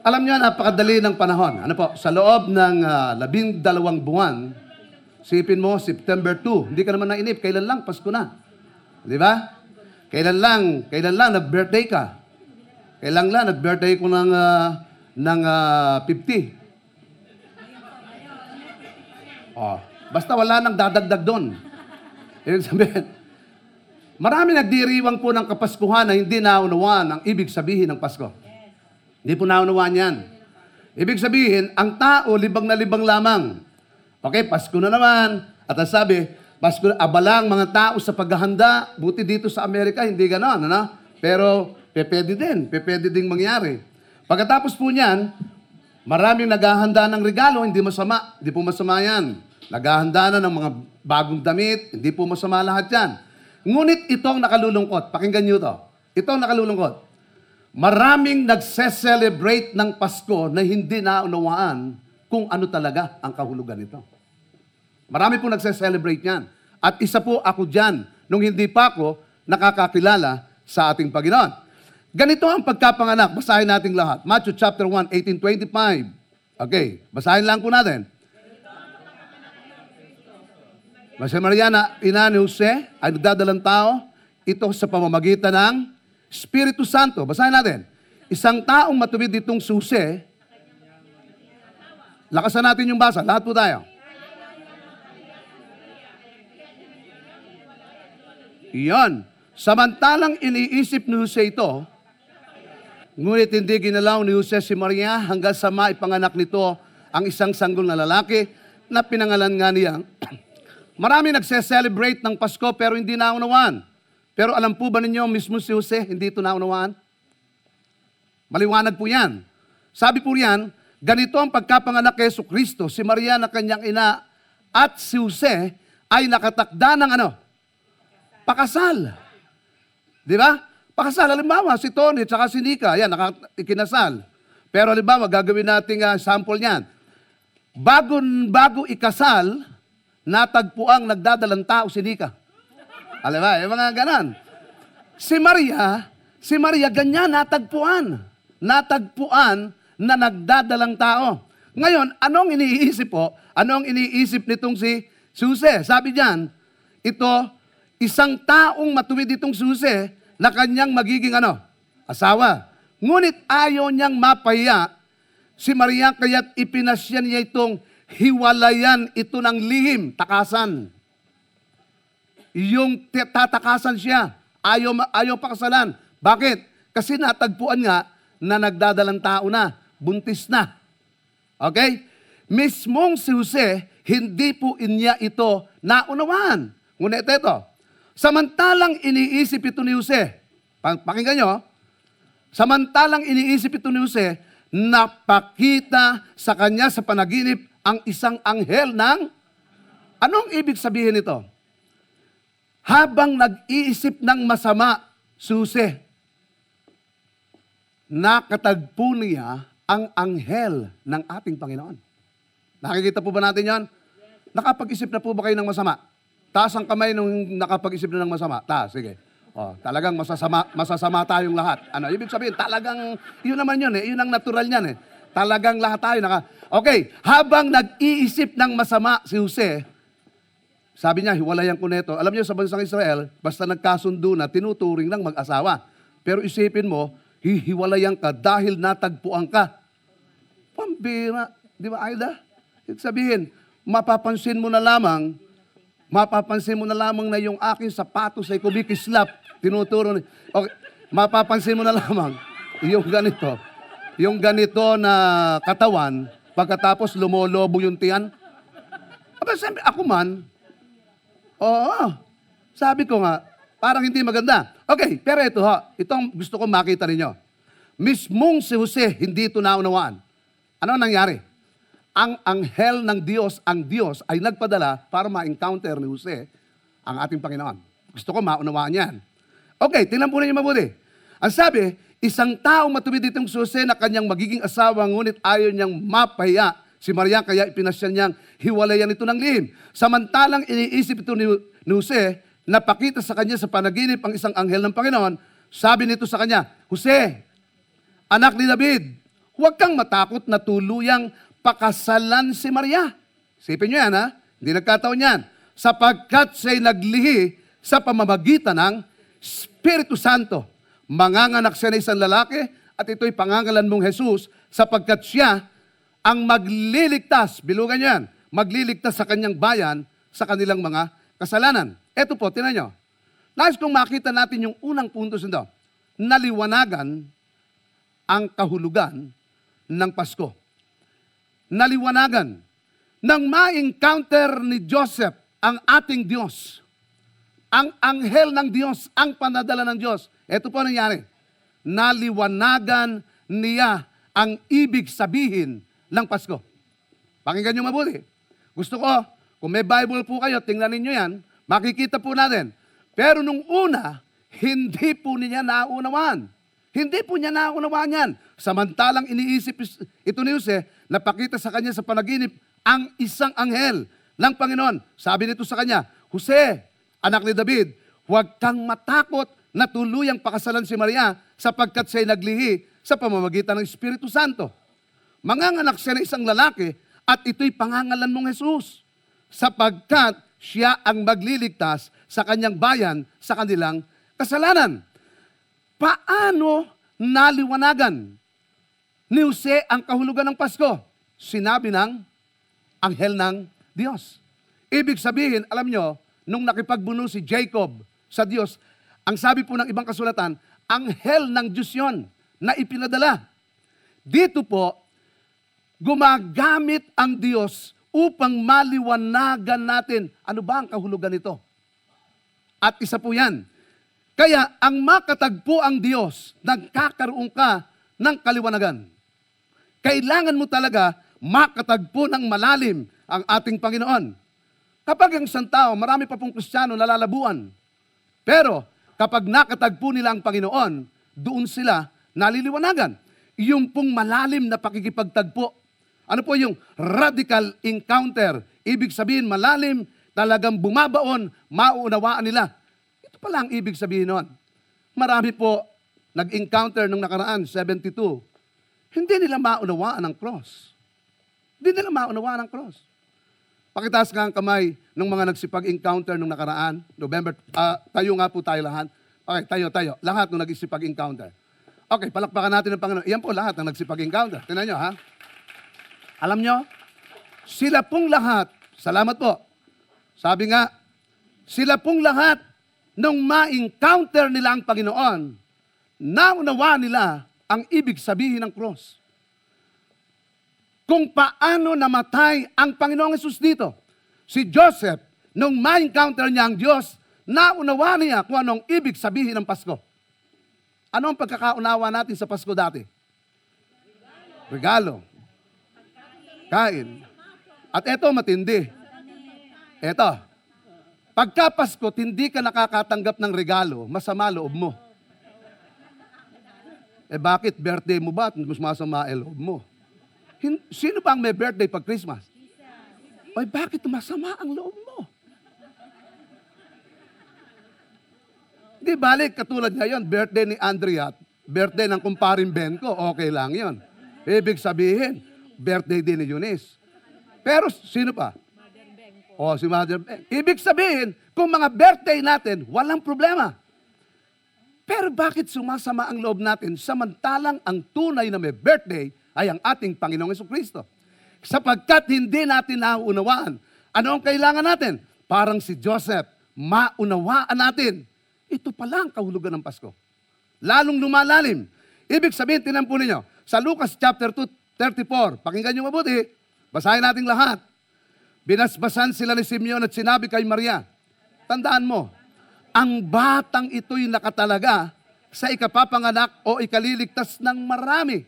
Alam niyo, napakadali ng panahon. Ano po, sa loob ng ah, labing dalawang buwan, sipin mo, September 2, hindi ka naman nainip, kailan lang, Pasko na. Di ba? Kailan lang, kailan lang, nag-birthday ka. Kailan lang, nag-birthday ko ng, ah, ng ah, 50. Oh, basta wala nang dadagdag doon. Ibig sabihin, marami nagdiriwang po ng Kapaskuhan na hindi naunawaan ang ibig sabihin ng Pasko. Hindi po naunawaan yan. Ibig sabihin, ang tao libang na libang lamang. Okay, Pasko na naman. At ang sabi, Pasko na, abalang mga tao sa paghahanda. Buti dito sa Amerika, hindi ganon. Ano? Pero, pepede din. Pepede ding mangyari. Pagkatapos po niyan, maraming naghahanda ng regalo, hindi masama. Hindi po masama yan. Naghahanda na ng mga bagong damit, hindi po masama lahat yan. Ngunit itong nakalulungkot, pakinggan niyo to. Itong nakalulungkot. Maraming nagse-celebrate ng Pasko na hindi naunawaan kung ano talaga ang kahulugan nito. Marami po nagse-celebrate yan. At isa po ako dyan, nung hindi pa ako nakakakilala sa ating Panginoon. Ganito ang pagkapanganak. Basahin natin lahat. Matthew chapter 1, 1825. Okay, basahin lang po natin. Mas Mariana, ina ni Jose, ay nagdadalang tao, ito sa pamamagitan ng Espiritu Santo. Basahin natin. Isang taong matuwid ditong susi, lakasan natin yung basa, lahat po tayo. Iyon. Samantalang iniisip ni Jose ito, ngunit hindi ginalaw ni Jose si Maria hanggang sa maipanganak nito ang isang sanggol na lalaki na pinangalan nga niya. Marami nagse-celebrate ng Pasko pero hindi naunawaan. Pero alam po ba ninyo mismo si Jose, hindi ito naunawaan? Maliwanag po yan. Sabi po yan, ganito ang pagkapanganak kay Yesu Kristo, si Maria na kanyang ina at si Jose ay nakatakda ng ano? Pakasal. Di ba? Pakasal. Halimbawa, si Tony at si Nika, yan, ikinasal. Pero halimbawa, gagawin natin uh, sample niyan. Bago, bago ikasal, natagpuang nagdadalang tao si Nika. Alam ba? Yung mga ganan. Si Maria, si Maria ganyan natagpuan. Natagpuan na nagdadalang tao. Ngayon, anong iniisip po? Anong iniisip nitong si Suse? Sabi diyan, ito, isang taong matuwid itong Suse na kanyang magiging ano? Asawa. Ngunit ayaw niyang mapahiya si Maria kaya't ipinasya niya itong hiwalayan ito ng lihim, takasan yung tatakasan siya. Ayaw, ayaw pakasalan. Bakit? Kasi natagpuan nga na nagdadalang tao na, buntis na. Okay? Mismong si Jose, hindi po inya ito naunawaan. Ngunit ito, samantalang iniisip ito ni Jose, pa- pakinggan nyo, samantalang iniisip ito ni Jose, napakita sa kanya sa panaginip ang isang anghel ng, anong ibig sabihin ito? Habang nag-iisip ng masama, susi, nakatagpo niya ang anghel ng ating Panginoon. Nakikita po ba natin yon? Nakapag-isip na po ba kayo ng masama? Taas ang kamay nung nakapag-isip na ng masama. Taas, sige. Oh, talagang masasama, masasama tayong lahat. Ano, ibig sabihin, talagang, yun naman yun eh, yun ang natural niyan eh. Talagang lahat tayo naka... Okay, habang nag-iisip ng masama si Jose, sabi niya, hiwalayan ko nito. Alam niyo, sa bansang Israel, basta nagkasundo na, tinuturing lang mag-asawa. Pero isipin mo, hihiwalayan ka dahil natagpuan ka. Pambira. Di ba, Aida? Ibig sabihin, mapapansin mo na lamang, mapapansin mo na lamang na yung aking sapatos ay kumikislap. Tinuturo ni... Okay, mapapansin mo na lamang, yung ganito, yung ganito na katawan, pagkatapos lumolobo yung tiyan. Aba, sabi, ako man, Oo. Sabi ko nga, parang hindi maganda. Okay, pero ito ha, itong gusto ko makita ninyo. Mismong si Jose, hindi ito naunawaan. Ano ang nangyari? Ang anghel ng Diyos, ang Diyos ay nagpadala para ma-encounter ni Jose ang ating Panginoon. Gusto ko maunawaan yan. Okay, tingnan po ninyo mabuti. Ang sabi, isang tao matuwid itong si Jose na kanyang magiging asawa, ngunit ayaw niyang mapahiya si Maria, kaya ipinasya niyang hiwalayan ito ng lihim. Samantalang iniisip ito ni, Jose, napakita sa kanya sa panaginip ang isang anghel ng Panginoon, sabi nito sa kanya, Jose, anak ni David, huwag kang matakot na tuluyang pakasalan si Maria. Sipin nyo yan, ha? Hindi nagkataon yan. Sapagkat siya'y naglihi sa pamamagitan ng Espiritu Santo. Manganganak siya ng isang lalaki at ito'y pangangalan mong Jesus sapagkat siya ang magliligtas, bilugan nyo yan, magliligtas sa kanyang bayan sa kanilang mga kasalanan. Ito po, tinan nyo. Nais kong makita natin yung unang punto sa Naliwanagan ang kahulugan ng Pasko. Naliwanagan. Nang ma-encounter ni Joseph ang ating Diyos, ang anghel ng Diyos, ang panadala ng Diyos, ito po ang nangyari. Naliwanagan niya ang ibig sabihin ng Pasko. Pakinggan nyo mabuti. Gusto ko, kung may Bible po kayo, tingnan ninyo yan, makikita po natin. Pero nung una, hindi po niya naunawaan. Hindi po niya naunawaan yan. Samantalang iniisip is- ito ni Jose, napakita sa kanya sa panaginip ang isang anghel ng Panginoon. Sabi nito sa kanya, Jose, anak ni David, huwag kang matakot na tuluyang pakasalan si Maria sapagkat siya'y naglihi sa pamamagitan ng Espiritu Santo. Manganganak siya ng isang lalaki at ito'y pangangalan mong Jesus sapagkat siya ang magliligtas sa kanyang bayan sa kanilang kasalanan. Paano naliwanagan ni Jose ang kahulugan ng Pasko? Sinabi ng anghel ng Diyos. Ibig sabihin, alam nyo, nung nakipagbuno si Jacob sa Diyos, ang sabi po ng ibang kasulatan, anghel ng Diyos yon na ipinadala. Dito po, gumagamit ang Diyos upang maliwanagan natin ano ba ang kahulugan nito. At isa po yan. Kaya ang makatagpo ang Diyos, nagkakaroon ka ng kaliwanagan. Kailangan mo talaga makatagpo ng malalim ang ating Panginoon. Kapag ang isang tao, marami pa pong Kristiyano nalalabuan. Pero kapag nakatagpo nila ang Panginoon, doon sila naliliwanagan. Yung pong malalim na pakikipagtagpo. Ano po yung radical encounter? Ibig sabihin, malalim, talagang bumabaon, mauunawaan nila. Ito pala ang ibig sabihin nun. Marami po nag-encounter nung nakaraan, 72. Hindi nila maunawaan ang cross. Hindi nila maunawaan ang cross. Pakitaas nga ang kamay ng mga nagsipag-encounter nung nakaraan, November, ah, tayo nga po tayo lahat. Okay, tayo, tayo. Lahat nung nagsipag-encounter. Okay, palakpakan natin ng Panginoon. Iyan po lahat ng nagsipag-encounter. Tingnan nyo, ha? Alam nyo, sila pong lahat, salamat po. Sabi nga, sila pong lahat, nung ma-encounter nila ang Panginoon, naunawa nila ang ibig sabihin ng cross kung paano namatay ang Panginoong Yesus dito. Si Joseph, nung ma-encounter niya ang Diyos, naunawa niya kung anong ibig sabihin ng Pasko. Ano ang pagkakaunawa natin sa Pasko dati? Regalo. Kain. At eto matindi. Eto. Pagka Pasko, hindi ka nakakatanggap ng regalo, masama loob mo. Eh bakit birthday mo ba at mas masama ang loob mo? Hin- Sino ba ang may birthday pag Christmas? Ay, bakit masama ang loob mo? Di balik, katulad ngayon, birthday ni Andrea, birthday ng kumparin Ben ko, okay lang yon. Ibig sabihin, birthday din ni Eunice. Pero sino pa? O, si Mother Ben. Ibig sabihin, kung mga birthday natin, walang problema. Pero bakit sumasama ang loob natin samantalang ang tunay na may birthday ay ang ating Panginoong Yeso Kristo? Sapagkat hindi natin nauunawaan. Ano ang kailangan natin? Parang si Joseph, maunawaan natin. Ito pala ang kahulugan ng Pasko. Lalong lumalalim. Ibig sabihin, tinan po ninyo, sa Lucas chapter 2, 34, pakinggan nyo mabuti, basahin natin lahat. Binasbasan sila ni Simeon at sinabi kay Maria, tandaan mo, ang batang ito'y nakatalaga sa ikapapanganak o ikaliligtas ng marami.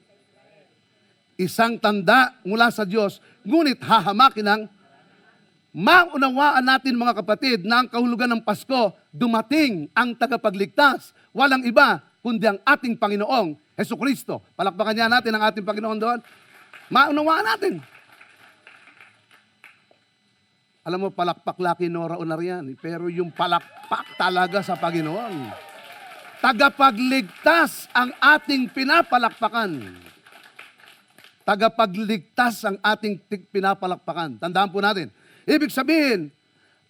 Isang tanda mula sa Diyos, ngunit hahamakin ng maunawaan natin mga kapatid na ang kahulugan ng Pasko, dumating ang tagapagligtas. Walang iba kundi ang ating Panginoong Heso Kristo. Palakpakan niya natin ang ating Panginoon doon. Maunawaan natin. Alam mo, palakpak laki Nora Onarian. Pero yung palakpak talaga sa Panginoon. Tagapagligtas ang ating pinapalakpakan. tagapagligtas ang ating pinapalakpakan. Tandaan po natin. Ibig sabihin,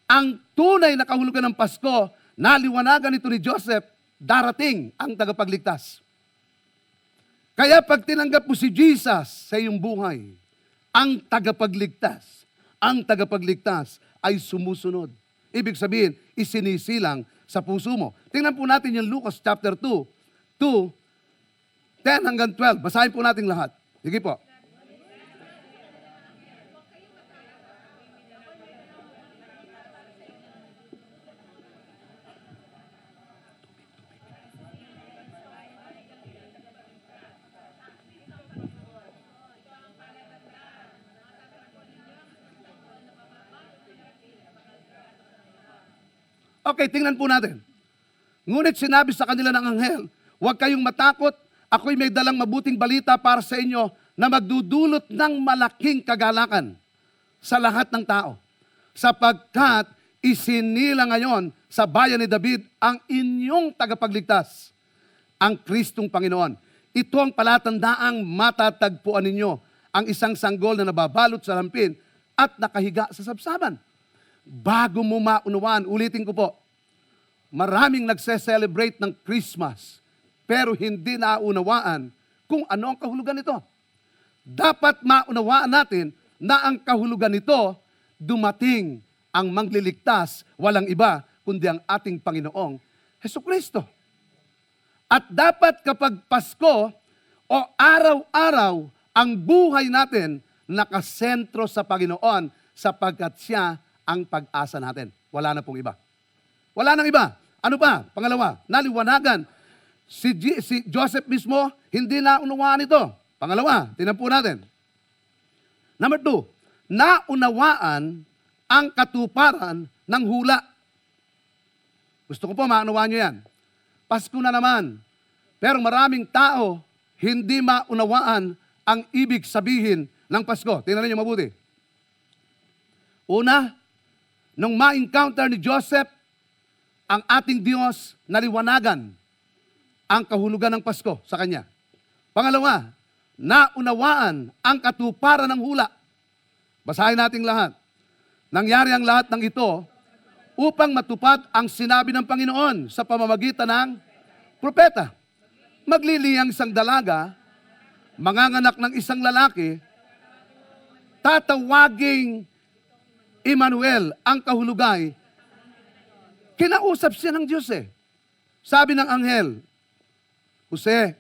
ang tunay na kahulugan ng Pasko, naliwanagan ito ni Joseph, darating ang tagapagligtas. Kaya pag tinanggap mo si Jesus sa iyong buhay, ang tagapagligtas, ang tagapagligtas ay sumusunod. Ibig sabihin, isinisilang sa puso mo. Tingnan po natin yung Lucas chapter 2, 2, 10 hanggang 12. Basahin po natin lahat. Sige po. Okay, tingnan po natin. Ngunit sinabi sa kanila ng anghel, huwag kayong matakot, ako'y may dalang mabuting balita para sa inyo na magdudulot ng malaking kagalakan sa lahat ng tao. Sapagkat isinila ngayon sa bayan ni David ang inyong tagapagligtas, ang Kristong Panginoon. Ito ang palatandaang matatagpuan ninyo, ang isang sanggol na nababalot sa lampin at nakahiga sa sabsaban bago mo maunawaan, ulitin ko po, maraming nagse-celebrate ng Christmas, pero hindi naunawaan kung ano ang kahulugan nito. Dapat maunawaan natin na ang kahulugan nito, dumating ang mangliligtas, walang iba, kundi ang ating Panginoong Heso Kristo. At dapat kapag Pasko o araw-araw, ang buhay natin nakasentro sa Panginoon sapagkat siya ang pag-asa natin. Wala na pong iba. Wala nang iba. Ano pa? Pangalawa, naliwanagan. Si, G- si Joseph mismo, hindi na unawaan ito. Pangalawa, tinan po natin. Number two, naunawaan ang katuparan ng hula. Gusto ko po maunawaan nyo yan. Pasko na naman. Pero maraming tao hindi maunawaan ang ibig sabihin ng Pasko. Tingnan niyo mabuti. Una, nung ma-encounter ni Joseph, ang ating Diyos naliwanagan ang kahulugan ng Pasko sa kanya. Pangalawa, naunawaan ang katuparan ng hula. Basahin natin lahat. Nangyari ang lahat ng ito upang matupad ang sinabi ng Panginoon sa pamamagitan ng propeta. Magliliyang isang dalaga, manganganak ng isang lalaki, tatawaging Emmanuel, ang kahulugay, kinausap siya ng Diyos eh. Sabi ng anghel, Jose,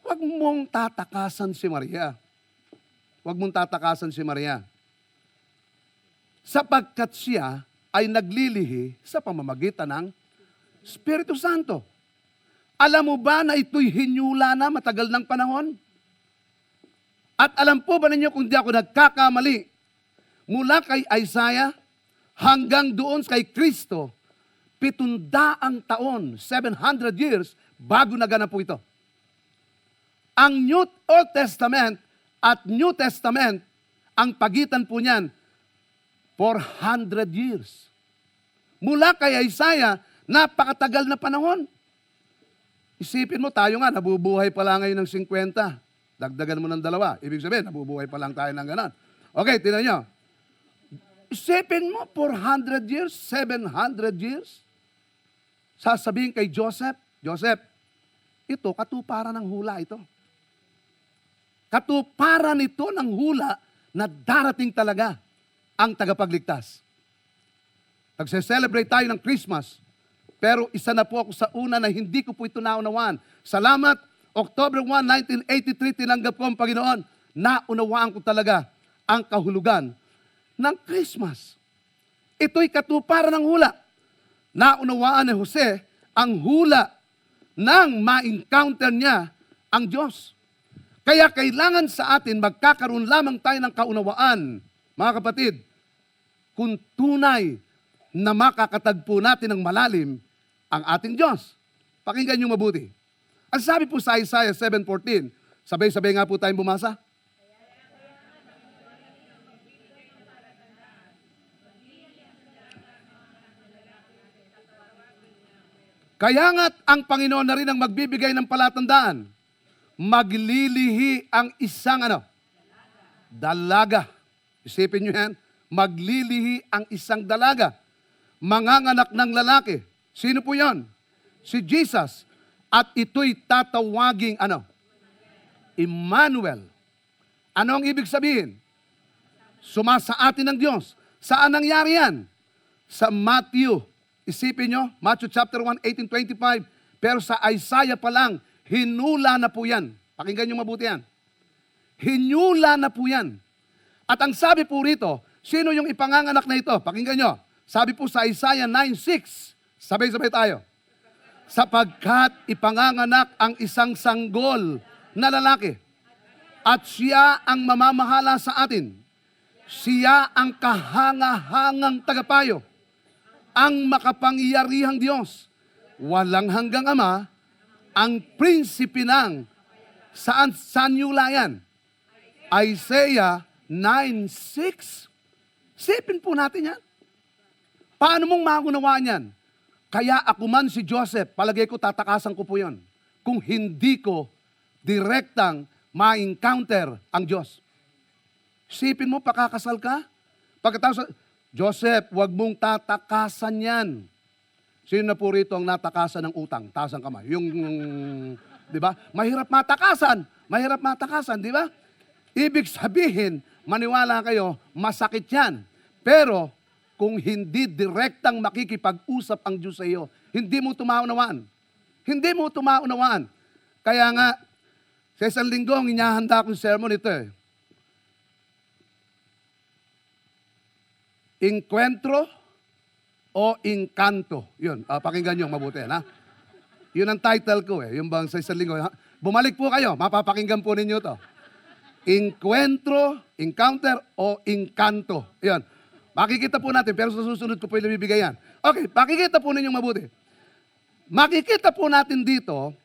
huwag mong tatakasan si Maria. Huwag mong tatakasan si Maria. Sapagkat siya ay naglilihi sa pamamagitan ng Espiritu Santo. Alam mo ba na ito'y hinyula na matagal ng panahon? At alam po ba ninyo kung di ako nagkakamali, mula kay Isaiah hanggang doon kay Kristo, pitundaang taon, 700 years, bago naganap po ito. Ang New Old Testament at New Testament, ang pagitan po niyan, 400 years. Mula kay Isaiah, napakatagal na panahon. Isipin mo, tayo nga, nabubuhay pa lang ngayon ng 50. Dagdagan mo ng dalawa. Ibig sabihin, nabubuhay pa lang tayo ng ganon. Okay, tinan nyo. Isipin mo, 400 years, 700 years. Sasabihin kay Joseph, Joseph, ito, katuparan ng hula ito. Katuparan ito ng hula na darating talaga ang tagapagligtas. Nagse-celebrate tayo ng Christmas, pero isa na po ako sa una na hindi ko po ito naunawaan. Salamat, October 1, 1983, tinanggap ko ang Panginoon. Naunawaan ko talaga ang kahulugan ng Christmas. Ito'y katuparan ng hula. Naunawaan ni Jose ang hula nang ma-encounter niya ang Diyos. Kaya kailangan sa atin magkakaroon lamang tayo ng kaunawaan, mga kapatid, kung tunay na makakatagpo natin ng malalim ang ating Diyos. Pakinggan niyo mabuti. Ang sabi po sa Isaiah 7.14, sabay-sabay nga po tayong bumasa. Kaya nga't ang Panginoon na rin ang magbibigay ng palatandaan. maglilihi ang isang ano? Dalaga. Isipin nyo yan. Maglilihi ang isang dalaga. Manganganak ng lalaki. Sino po yon? Si Jesus. At ito'y tatawaging ano? Emmanuel. Ano ang ibig sabihin? Sumasa atin ng Diyos. Saan nangyari yan? Sa Matthew. Isipin nyo, Matthew chapter 1, 18, 25. Pero sa Isaiah pa lang, hinula na po yan. Pakinggan nyo mabuti yan. Hinula na po yan. At ang sabi po rito, sino yung ipanganganak na ito? Pakinggan nyo. Sabi po sa Isaiah 9.6, sabay-sabay tayo. Sapagkat ipanganganak ang isang sanggol na lalaki at siya ang mamamahala sa atin. Siya ang kahangahangang tagapayo, ang makapangyarihang Diyos. Walang hanggang ama, ang prinsipe ng saan saan yan? Isaiah 9.6. Sipin po natin yan. Paano mong maunawaan yan? Kaya ako man si Joseph, palagay ko tatakasan ko po yon. Kung hindi ko direktang ma-encounter ang Diyos. Sipin mo, pakakasal ka? Pagkatapos, Joseph, wag mong tatakasan yan. Sino na po rito ang natakasan ng utang? Taas ang kamay. Yung, di ba? Mahirap matakasan. Mahirap matakasan, di ba? Ibig sabihin, maniwala kayo, masakit yan. Pero, kung hindi direktang makikipag-usap ang Diyos sa iyo, hindi mo tumaunawaan. Hindi mo tumaunawaan. Kaya nga, sa isang linggo, ang inyahanda kong sermon ito eh. Encuentro o Encanto. Yun, ah, pakinggan nyo mabuti. Ha? Yun ang title ko eh. Yung bang sa isang linggo. Ha? Bumalik po kayo, mapapakinggan po ninyo to. Encuentro, encounter o encanto. Yun. Makikita po natin, pero sa susunod ko po yung ibibigay yan. Okay, makikita po ninyong mabuti. Makikita po natin dito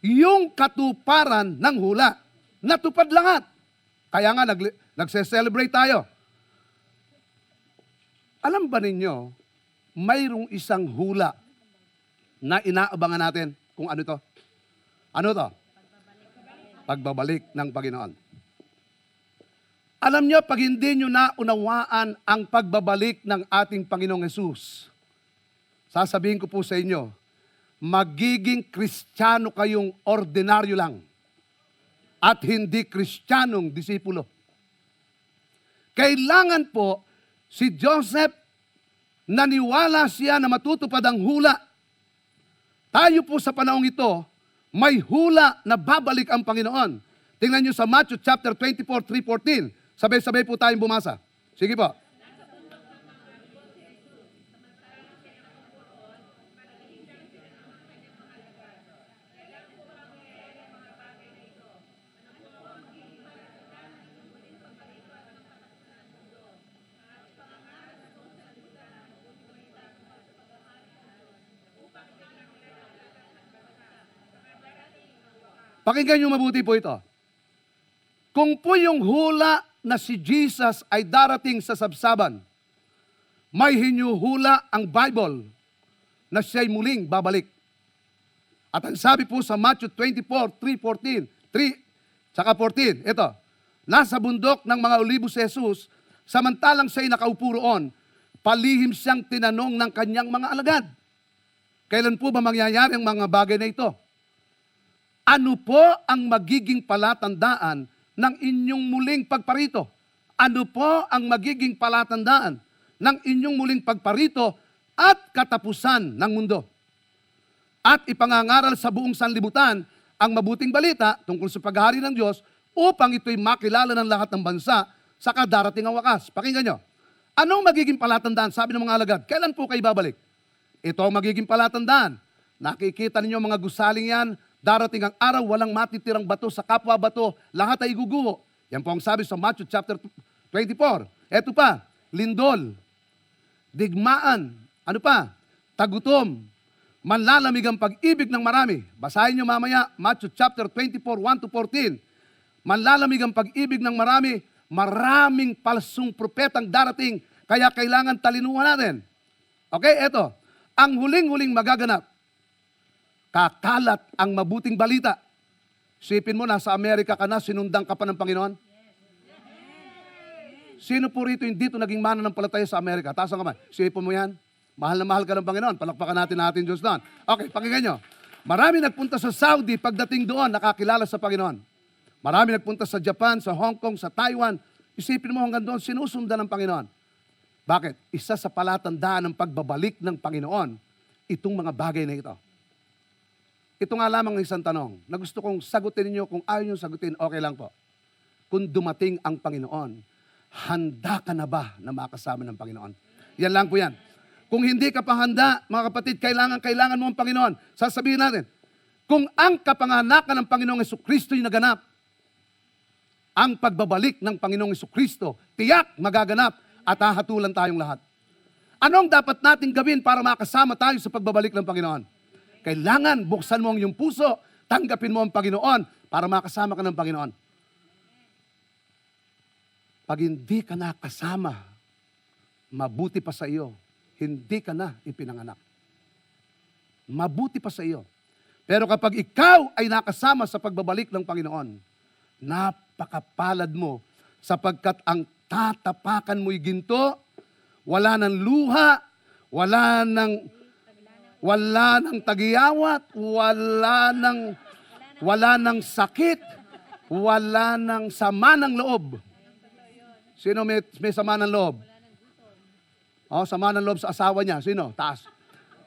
yung katuparan ng hula. Natupad lahat. Kaya nga, nag, nagse-celebrate tayo. Alam ba ninyo, mayroong isang hula na inaabangan natin kung ano to? Ano to? Pagbabalik ng Panginoon. Alam nyo, pag hindi nyo naunawaan ang pagbabalik ng ating Panginoong Yesus, sasabihin ko po sa inyo, magiging kristyano kayong ordinaryo lang at hindi kristyanong disipulo. Kailangan po si Joseph naniwala siya na matutupad ang hula. Tayo po sa panahong ito, may hula na babalik ang Panginoon. Tingnan nyo sa Matthew chapter 24, 3.14. Sabay-sabay po tayong bumasa. Sige po. Pakinggan nyo mabuti po ito. Kung po yung hula na si Jesus ay darating sa sabsaban, may hinuhula ang Bible na siya'y muling babalik. At ang sabi po sa Matthew 24, 3, 14, 3, saka 14, ito, nasa bundok ng mga olibo si Jesus, samantalang siya'y nakaupo roon, palihim siyang tinanong ng kanyang mga alagad. Kailan po ba mangyayari ang mga bagay na ito? Ano po ang magiging palatandaan ng inyong muling pagparito? Ano po ang magiging palatandaan ng inyong muling pagparito at katapusan ng mundo? At ipangangaral sa buong sanlibutan ang mabuting balita tungkol sa paghahari ng Diyos upang ito'y makilala ng lahat ng bansa sa kadarating ang wakas. Pakinggan nyo. Anong magiging palatandaan? Sabi ng mga alagad, kailan po kayo babalik? Ito ang magiging palatandaan. Nakikita ninyo mga gusaling yan, darating ang araw, walang matitirang bato sa kapwa bato, lahat ay guguho. Yan po ang sabi sa Matthew chapter 24. Ito pa, lindol, digmaan, ano pa, tagutom, manlalamig ang pag-ibig ng marami. Basahin nyo mamaya, Matthew chapter 24, 1 to 14. Manlalamig ang pag-ibig ng marami, maraming palsong propetang darating, kaya kailangan talinuhan natin. Okay, eto. Ang huling-huling magaganap, kakalat ang mabuting balita. Sipin mo, nasa Amerika ka na, sinundan ka pa ng Panginoon? Sino po rito hindi ito naging mana ng palataya sa Amerika? Taas ang kamay. Sipin mo yan. Mahal na mahal ka ng Panginoon. Palakpakan natin natin Diyos doon. Okay, pakinggan nyo. Marami nagpunta sa Saudi, pagdating doon, nakakilala sa Panginoon. Marami nagpunta sa Japan, sa Hong Kong, sa Taiwan. Isipin mo hanggang doon, sinusundan ng Panginoon. Bakit? Isa sa palatandaan ng pagbabalik ng Panginoon, itong mga bagay na ito. Ito nga lamang ang isang tanong na gusto kong sagutin ninyo. Kung ayaw nyo sagutin, okay lang po. Kung dumating ang Panginoon, handa ka na ba na makasama ng Panginoon? Yan lang po yan. Kung hindi ka pa handa, mga kapatid, kailangan, kailangan mo ang Panginoon. Sasabihin natin, kung ang kapanganakan ng Panginoong Yesu Kristo yung naganap, ang pagbabalik ng Panginoong Yesu Kristo, tiyak magaganap at hahatulan tayong lahat. Anong dapat nating gawin para makasama tayo sa pagbabalik ng Panginoon? Kailangan buksan mo ang iyong puso, tanggapin mo ang Panginoon para makasama ka ng Panginoon. Pag hindi ka nakasama, mabuti pa sa iyo, hindi ka na ipinanganak. Mabuti pa sa iyo. Pero kapag ikaw ay nakasama sa pagbabalik ng Panginoon, napakapalad mo sapagkat ang tatapakan mo'y ginto, wala ng luha, wala ng wala ng tagiyawat, wala ng wala ng sakit, wala ng sama ng loob. Sino may, may sama ng loob? Oh, sama ng loob sa asawa niya. Sino? Taas.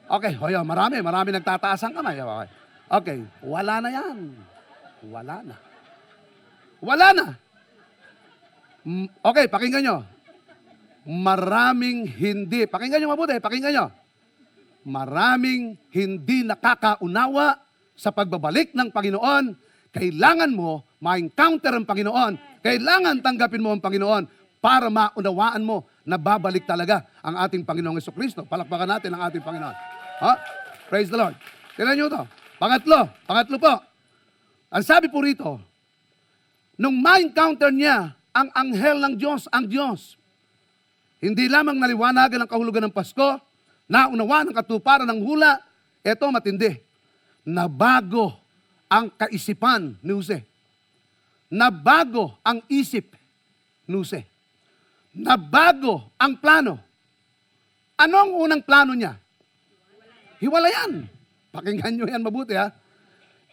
Okay, hoyo, marami, marami nagtataas ang kamay. Okay. okay, wala na yan. Wala na. Wala na. Mm, Okay, pakinggan nyo. Maraming hindi. Pakinggan nyo mabuti, pakinggan nyo. Maraming hindi nakakaunawa sa pagbabalik ng Panginoon. Kailangan mo ma-encounter ang Panginoon. Kailangan tanggapin mo ang Panginoon para maunawaan mo na babalik talaga ang ating Panginoong Yeso Kristo. Palakpakan natin ang ating Panginoon. Ha? Praise the Lord. Tignan nyo ito. Pangatlo, pangatlo po. Ang sabi po rito, nung ma-encounter niya ang anghel ng Diyos, ang Diyos, hindi lamang naliwanagan ang kahulugan ng Pasko, naunawa ng katuparan ng hula, eto matindi, nabago ang kaisipan ni Jose. Nabago ang isip ni Jose. Nabago ang plano. Anong unang plano niya? Hiwalayan. Pakinggan nyo yan mabuti ha.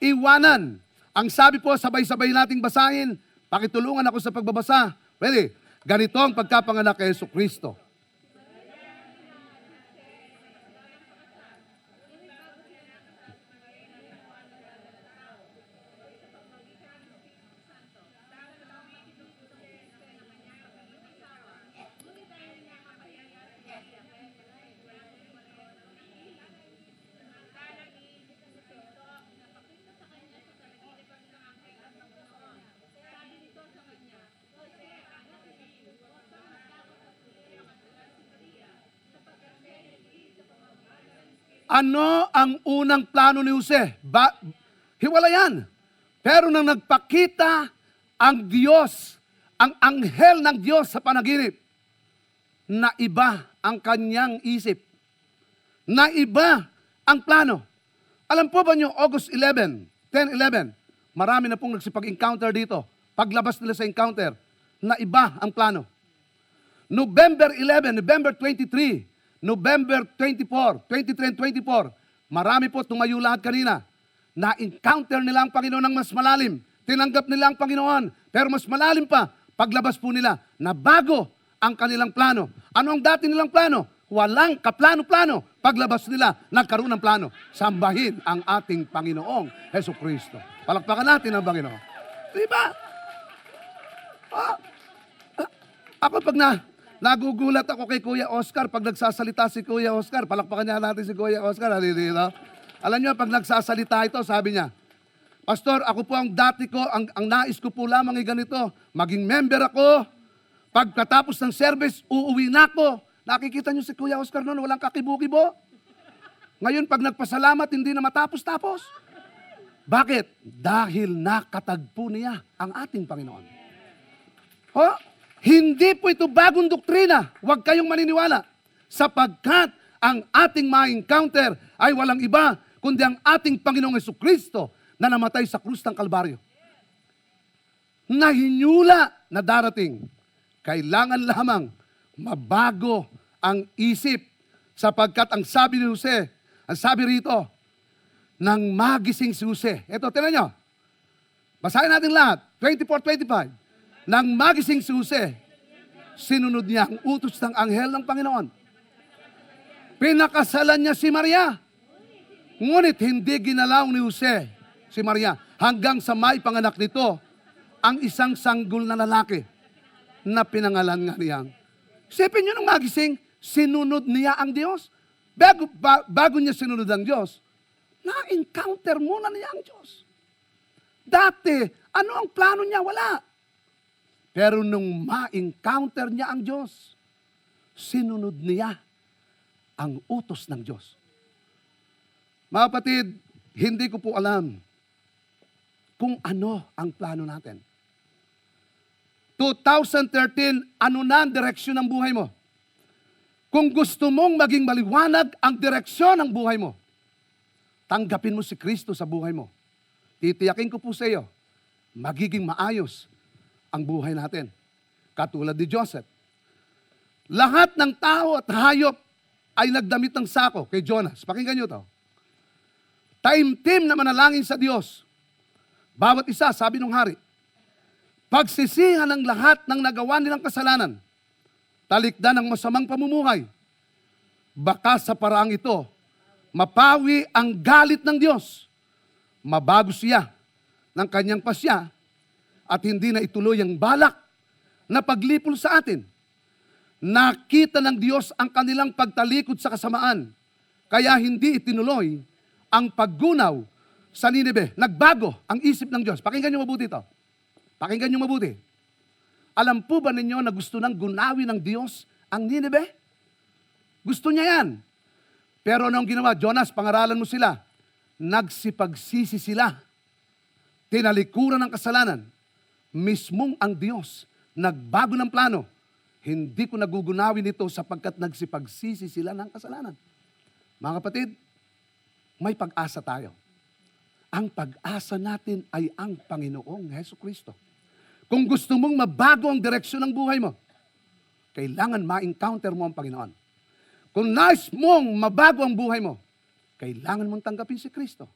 Iwanan. Ang sabi po, sabay-sabay nating basahin. Pakitulungan ako sa pagbabasa. Pwede. Ganito ang pagkapanganak kay Yesu Kristo. Ano ang unang plano ni Jose? Ba, hiwalayan. Pero nang nagpakita ang Diyos, ang anghel ng Diyos sa panaginip, na iba ang kanyang isip. Na iba ang plano. Alam po ba nyo, August 11, 10-11, marami na pong nagsipag-encounter dito. Paglabas nila sa encounter, na iba ang plano. November 11, November 23, November 24, 23 and 24, marami po tumayo lahat kanina. Na-encounter nila ang Panginoon ng mas malalim. Tinanggap nila ang Panginoon. Pero mas malalim pa, paglabas po nila, na bago ang kanilang plano. Ano ang dati nilang plano? Walang kaplano-plano. Paglabas nila, nagkaroon ng plano. Sambahin ang ating Panginoong Heso Kristo. Palakpakan natin ang Panginoon. Diba? Ah, ako pag na, nagugulat ako kay Kuya Oscar pag nagsasalita si Kuya Oscar. Palakpakan niya natin si Kuya Oscar. Halilila. Alam niyo, pag nagsasalita ito, sabi niya, Pastor, ako po ang dati ko, ang, ang nais ko po lamang ay ganito, maging member ako. Pagkatapos ng service, uuwi na ako. Nakikita niyo si Kuya Oscar noon, walang kakibo-kibo. Ngayon, pag nagpasalamat, hindi na matapos-tapos. Bakit? Dahil nakatagpo niya ang ating Panginoon. Ho? Hindi po ito bagong doktrina. Huwag kayong maniniwala. Sapagkat ang ating ma-encounter ay walang iba, kundi ang ating Panginoong Yesu Kristo na namatay sa krus ng Kalbaryo. na hinyula na darating. Kailangan lamang mabago ang isip sapagkat ang sabi ni Jose, ang sabi rito, nang magising si Jose. Ito, tinan nyo. Basahin natin lahat. 24-25. Nang magising si Jose, sinunod niya ang utos ng anghel ng Panginoon. Pinakasalan niya si Maria. Ngunit hindi ginalaw ni Jose si Maria hanggang sa may panganak nito ang isang sanggol na lalaki na pinangalan nga niyang. Isipin niyo nung magising, sinunod niya ang Diyos. Bago, ba- bago niya sinunod ang Diyos, na-encounter muna niya ang Diyos. Dati, ano ang plano niya? Wala. Pero nung ma-encounter niya ang Diyos, sinunod niya ang utos ng Diyos. Mga kapatid, hindi ko po alam kung ano ang plano natin. 2013, ano na ang direksyon ng buhay mo? Kung gusto mong maging maliwanag ang direksyon ng buhay mo, tanggapin mo si Kristo sa buhay mo. Titiyakin ko po sa iyo, magiging maayos ang buhay natin. Katulad ni Joseph. Lahat ng tao at hayop ay nagdamit ng sako kay Jonas. Pakinggan nyo to. Taimtim na manalangin sa Diyos. Bawat isa, sabi ng hari, pagsisihan ng lahat ng nagawa nilang kasalanan, talikdan ng masamang pamumuhay, baka sa paraang ito, mapawi ang galit ng Diyos. Mabago siya ng kanyang pasya at hindi na ituloy ang balak na paglipol sa atin. Nakita ng Diyos ang kanilang pagtalikod sa kasamaan, kaya hindi itinuloy ang paggunaw sa Nineveh. Nagbago ang isip ng Diyos. Pakinggan niyo mabuti ito. Pakinggan niyo mabuti. Alam po ba ninyo na gusto nang gunawin ng Diyos ang Nineveh? Gusto niya yan. Pero anong ginawa? Jonas, pangaralan mo sila. Nagsipagsisi sila. Tinalikuran ng kasalanan. Mismong ang Diyos nagbago ng plano. Hindi ko nagugunawin ito sapagkat nagsipagsisi sila ng kasalanan. Mga kapatid, may pag-asa tayo. Ang pag-asa natin ay ang Panginoong Heso Kristo. Kung gusto mong mabago ang direksyon ng buhay mo, kailangan ma-encounter mo ang Panginoon. Kung nais mong mabago ang buhay mo, kailangan mong tanggapin si Kristo.